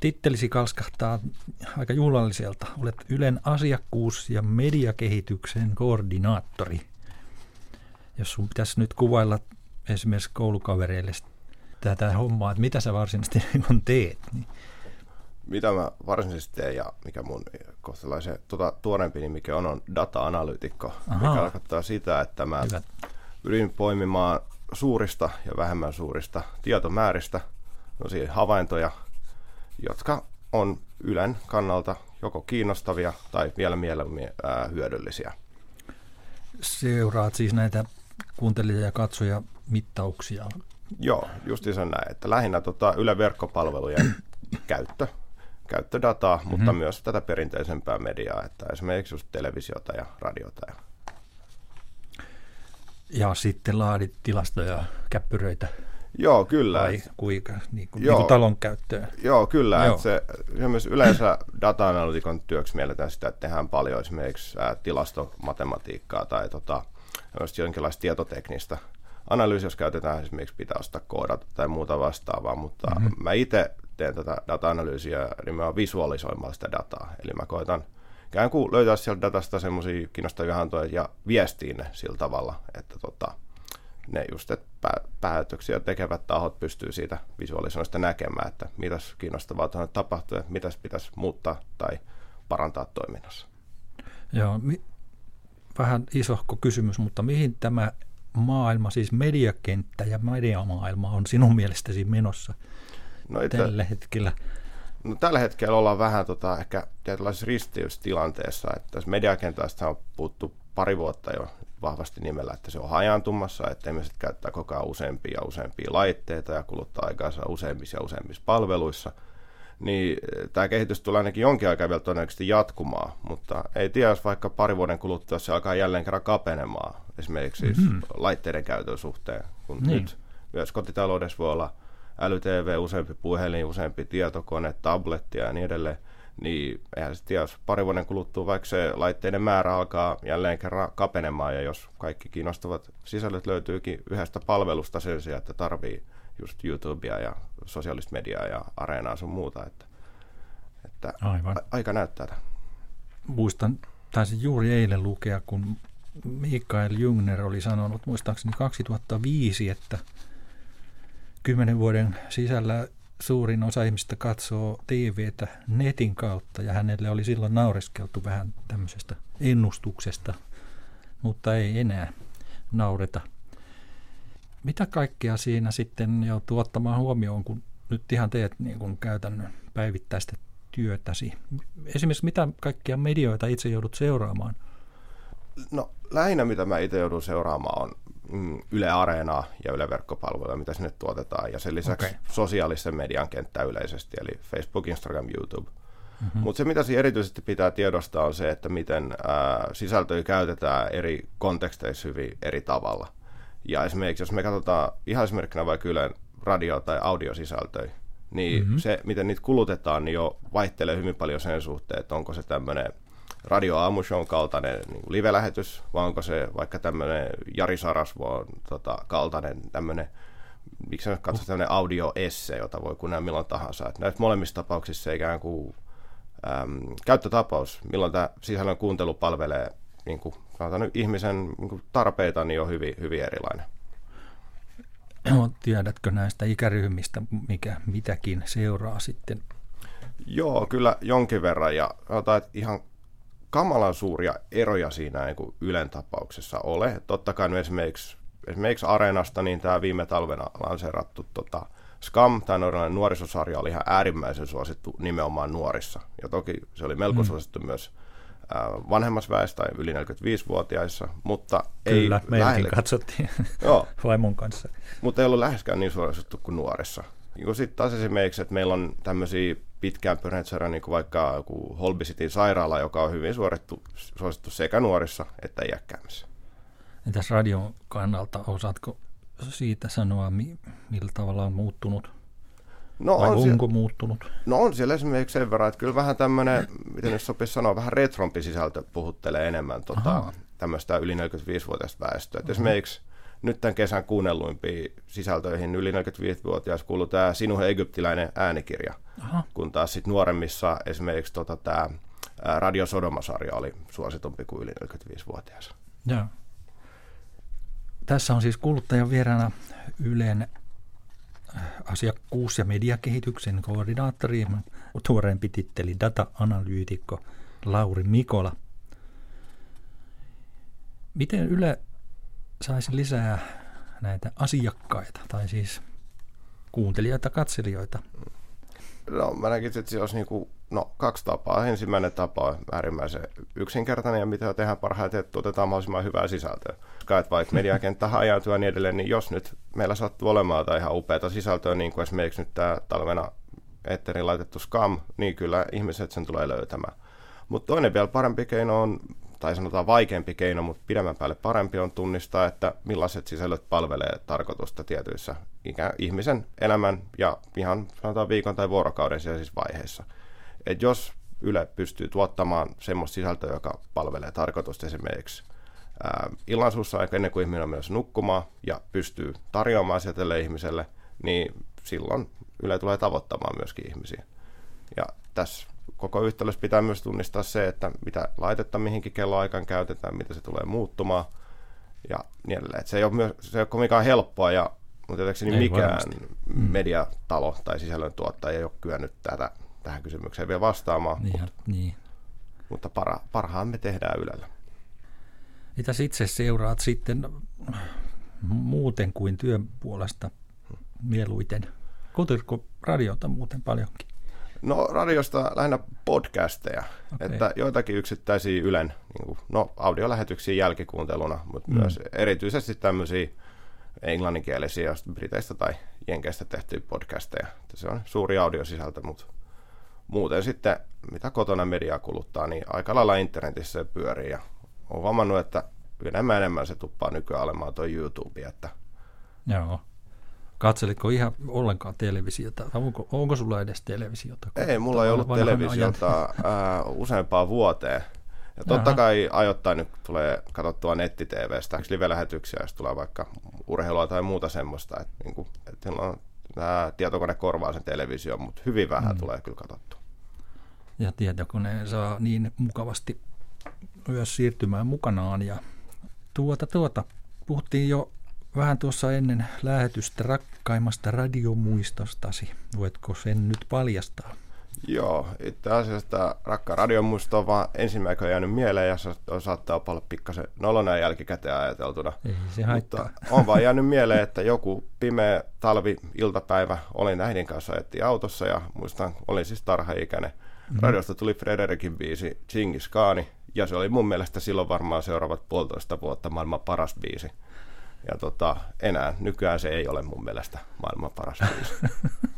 tittelisi kalskahtaa aika juhlalliselta. Olet Ylen asiakkuus- ja mediakehityksen koordinaattori. Jos sun pitäisi nyt kuvailla esimerkiksi koulukavereille tätä hommaa, että mitä sä varsinaisesti niin teet, niin mitä mä varsinaisesti teen ja mikä mun kohtalaisen tuota, tuorempi nimi on, on data-analyytikko, mikä tarkoittaa sitä, että mä Hyvä. pyrin poimimaan suurista ja vähemmän suurista tietomääristä havaintoja, jotka on Ylen kannalta joko kiinnostavia tai vielä mieluummin ää, hyödyllisiä. Seuraat siis näitä kuuntelijoja ja katsoja mittauksia. Joo, justiinsa näin, että lähinnä tota Yle verkkopalvelujen käyttö käyttödataa, mm-hmm. mutta myös tätä perinteisempää mediaa, että esimerkiksi just televisiota ja radiota. Ja, ja sitten laadit tilastoja, käppyröitä. Joo, kyllä. Vai kuinka, niin kuin, Joo. Niin kuin talon käyttöön. Joo, kyllä. Joo. se, yleensä data-analytikon työksi mielletään sitä, että tehdään paljon esimerkiksi ää, tilastomatematiikkaa tai tota, jonkinlaista tietoteknistä analyysi, jos käytetään esimerkiksi pitää ostaa koodata tai muuta vastaavaa, mutta mm-hmm. mä itse teen tätä data-analyysiä nimenomaan visualisoimalla sitä dataa. Eli mä koitan ikään kuin löytää sieltä datasta semmoisia kiinnostavia hantoja ja viestiin ne sillä tavalla, että tota, ne just, että päätöksiä tekevät tahot pystyy siitä visualisoinnista näkemään, että mitäs kiinnostavaa tuonne tapahtuu ja mitäs pitäisi muuttaa tai parantaa toiminnassa. Joo, mi- vähän isohko kysymys, mutta mihin tämä maailma, siis mediakenttä ja mediamaailma on sinun mielestäsi menossa no itse, tällä hetkellä? No, tällä hetkellä ollaan vähän tota, ehkä tietynlaisessa ristiystilanteessa, että tässä mediakentästä on puhuttu pari vuotta jo vahvasti nimellä, että se on hajantumassa, että ihmiset käyttää koko ajan useampia ja useampia laitteita ja kuluttaa aikaansa useammissa ja useammissa palveluissa – niin eh, tämä kehitys tulee ainakin jonkin aikaa vielä todennäköisesti jatkumaan, mutta ei tiedä, jos vaikka pari vuoden kuluttua se alkaa jälleen kerran kapenemaan, esimerkiksi mm-hmm. laitteiden käytön suhteen, kun niin. nyt myös kotitaloudessa voi olla äly-TV, useampi puhelin, useampi tietokone, tablettia ja niin edelleen, niin eihän se tiedä, jos pari vuoden kuluttua vaikka se laitteiden määrä alkaa jälleen kerran kapenemaan, ja jos kaikki kiinnostavat sisällöt löytyykin yhdestä palvelusta sen sijaan, että tarvii just YouTubea ja sosiaalista mediaa ja areenaa sun muuta, että, että Aivan. A- aika näyttää tämän. Muistan, taisin juuri eilen lukea, kun Mikael Jungner oli sanonut, muistaakseni 2005, että kymmenen vuoden sisällä suurin osa ihmistä katsoo TVtä netin kautta ja hänelle oli silloin naureskeltu vähän tämmöisestä ennustuksesta, mutta ei enää naureta. Mitä kaikkea siinä sitten joutuu ottamaan huomioon, kun nyt ihan teet niin kuin käytännön päivittäistä työtäsi? Esimerkiksi mitä kaikkia medioita itse joudut seuraamaan? No lähinnä mitä mä itse joudun seuraamaan on Yle Areenaa ja Yle Verkkopalveluja, mitä sinne tuotetaan, ja sen lisäksi okay. sosiaalisen median kenttä yleisesti, eli Facebook, Instagram, YouTube. Mm-hmm. Mutta se, mitä siinä erityisesti pitää tiedostaa, on se, että miten ää, sisältöjä käytetään eri konteksteissa hyvin eri tavalla. Ja esimerkiksi, jos me katsotaan ihan esimerkkinä vaikka Ylen radio- tai audiosisältöjä, niin mm-hmm. se, miten niitä kulutetaan, niin jo vaihtelee hyvin paljon sen suhteen, että onko se tämmöinen radio aamushown kaltainen niin live-lähetys, vai onko se vaikka tämmöinen Jari Sarasvuon tota, kaltainen tämmöinen miksi se katsotaan tämmöinen audio-esse, jota voi kuunnella milloin tahansa. Että näissä molemmissa tapauksissa ikään kuin äm, käyttötapaus, milloin tämä sisällön kuuntelu palvelee niin kuin, nyt ihmisen niin kuin tarpeita, niin on hyvin, hyvin erilainen. Tiedätkö näistä ikäryhmistä, mikä mitäkin seuraa sitten? Joo, kyllä jonkin verran. Ja otan, että ihan kamalan suuria eroja siinä niin kuin Ylen tapauksessa ole. Totta kai esimerkiksi, esimerkiksi Areenasta, niin tämä viime talvena lanseerattu tota, Scam, tämä norjalainen nuorisosarja, oli ihan äärimmäisen suosittu nimenomaan nuorissa. Ja toki se oli melko mm. suosittu myös vanhemmassa väessä tai yli 45-vuotiaissa, mutta Kyllä, ei meidänkin lähelle... katsottiin Joo. vaimon kanssa. Mutta ei ollut läheskään niin suosittu kuin nuorissa. Niin sitten taas esimerkiksi, että meillä on tämmöisiä pitkään pyörineet niin kuin vaikka joku Holby City sairaala, joka on hyvin suorittu, suosittu sekä nuorissa että iäkkäämmissä. Entäs radion kannalta, osaatko siitä sanoa, millä tavalla on muuttunut No Vai on onko sie- muuttunut? No on siellä esimerkiksi sen verran, että kyllä vähän tämmöinen, miten nyt sopisi sanoa, vähän retrompi sisältö puhuttelee enemmän tota, tämmöistä yli 45-vuotiaista väestöä. Esimerkiksi nyt tämän kesän kuunnelluimpiin sisältöihin yli 45-vuotias kuuluu tämä Sinun egyptiläinen äänikirja, Aha. kun taas sit nuoremmissa esimerkiksi tota, tämä Radio Sodoma-sarja oli suositumpi kuin yli 45-vuotias. Joo. Tässä on siis kuluttajan vieraana Ylen asiakkuus- ja mediakehityksen koordinaattori, tuoreempi titteli data-analyytikko Lauri Mikola. Miten Yle saisi lisää näitä asiakkaita, tai siis kuuntelijoita, katselijoita? No mä näkisin, että se olisi niin kuin, no, kaksi tapaa. Ensimmäinen tapa on äärimmäisen yksinkertainen ja mitä tehdään parhaiten, että tuotetaan mahdollisimman hyvää sisältöä. Että vaikka mediakenttä hajautuu ja niin edelleen, niin jos nyt meillä sattuu olemaan jotain ihan upeata sisältöä, niin kuin esimerkiksi nyt tämä talvena Etterin laitettu Scam, niin kyllä ihmiset sen tulee löytämään. Mutta toinen vielä parempi keino on tai sanotaan vaikeampi keino, mutta pidemmän päälle parempi on tunnistaa, että millaiset sisällöt palvelee tarkoitusta tietyissä ihmisen elämän ja ihan sanotaan viikon tai vuorokauden siis vaiheissa. Et jos Yle pystyy tuottamaan semmoista sisältöä, joka palvelee tarkoitusta esimerkiksi ää, illansuussa aika ennen kuin ihminen on myös nukkumaan ja pystyy tarjoamaan sitä tälle ihmiselle, niin silloin Yle tulee tavoittamaan myöskin ihmisiä. Ja tässä koko yhtälössä pitää myös tunnistaa se, että mitä laitetta mihinkin kelloaikaan käytetään, mitä se tulee muuttumaan ja niin edelleen. se ei ole, myös, se ei ole kovinkaan helppoa, ja, mutta tietysti niin mikään varmasti. Mm. mediatalo tai sisällöntuottaja ei ole kyennyt tätä, tähän kysymykseen vielä vastaamaan. Niin, mutta, niin. mutta para, parhaan me tehdään Ylellä. Mitä itse seuraat sitten muuten kuin työn puolesta mieluiten? Kuunteletko radiota muuten paljonkin? No radiosta lähinnä podcasteja, okay. että joitakin yksittäisiä Ylen niin kuin, no, audiolähetyksiä jälkikuunteluna, mutta mm. myös erityisesti tämmöisiä englanninkielisiä Briteistä tai Jenkeistä tehtyjä podcasteja. Se on suuri audiosisältö, mutta muuten sitten, mitä kotona mediaa kuluttaa, niin aika lailla internetissä se pyörii. Ja olen huomannut, että enemmän enemmän se tuppaa nykyään olemaan tuo YouTube. Että Joo. Katselitko ihan ollenkaan televisiota? Onko, onko sulla edes televisiota? Ei, mulla ei ollut televisiota useampaan vuoteen. Ja totta Aha. kai ajoittain nyt tulee katsottua netti-tvstä, live-lähetyksiä, jos tulee vaikka urheilua tai muuta semmoista. Että, niin kuin, että on, tämä tietokone korvaa sen television, mutta hyvin vähän mm. tulee kyllä katsottua. Ja tietokone saa niin mukavasti myös siirtymään mukanaan. Ja tuota, tuota, puhuttiin jo vähän tuossa ennen lähetystä rakkaimmasta radiomuistostasi. Voitko sen nyt paljastaa? Joo, itse asiassa tämä rakka radiomuisto on vaan ensimmäisenä jäänyt mieleen ja se saattaa olla pikkasen nolona jälkikäteen ajateltuna. Ei se haittaa. Mutta on vaan jäänyt mieleen, että joku pimeä talvi-iltapäivä olin äidin kanssa ajettiin autossa ja muistan, olin siis tarha-ikäinen. Mm-hmm. Radiosta tuli Frederikin biisi Chingis Khaani ja se oli mun mielestä silloin varmaan seuraavat puolitoista vuotta maailman paras biisi. Ja tota, enää nykyään se ei ole mun mielestä maailman paras.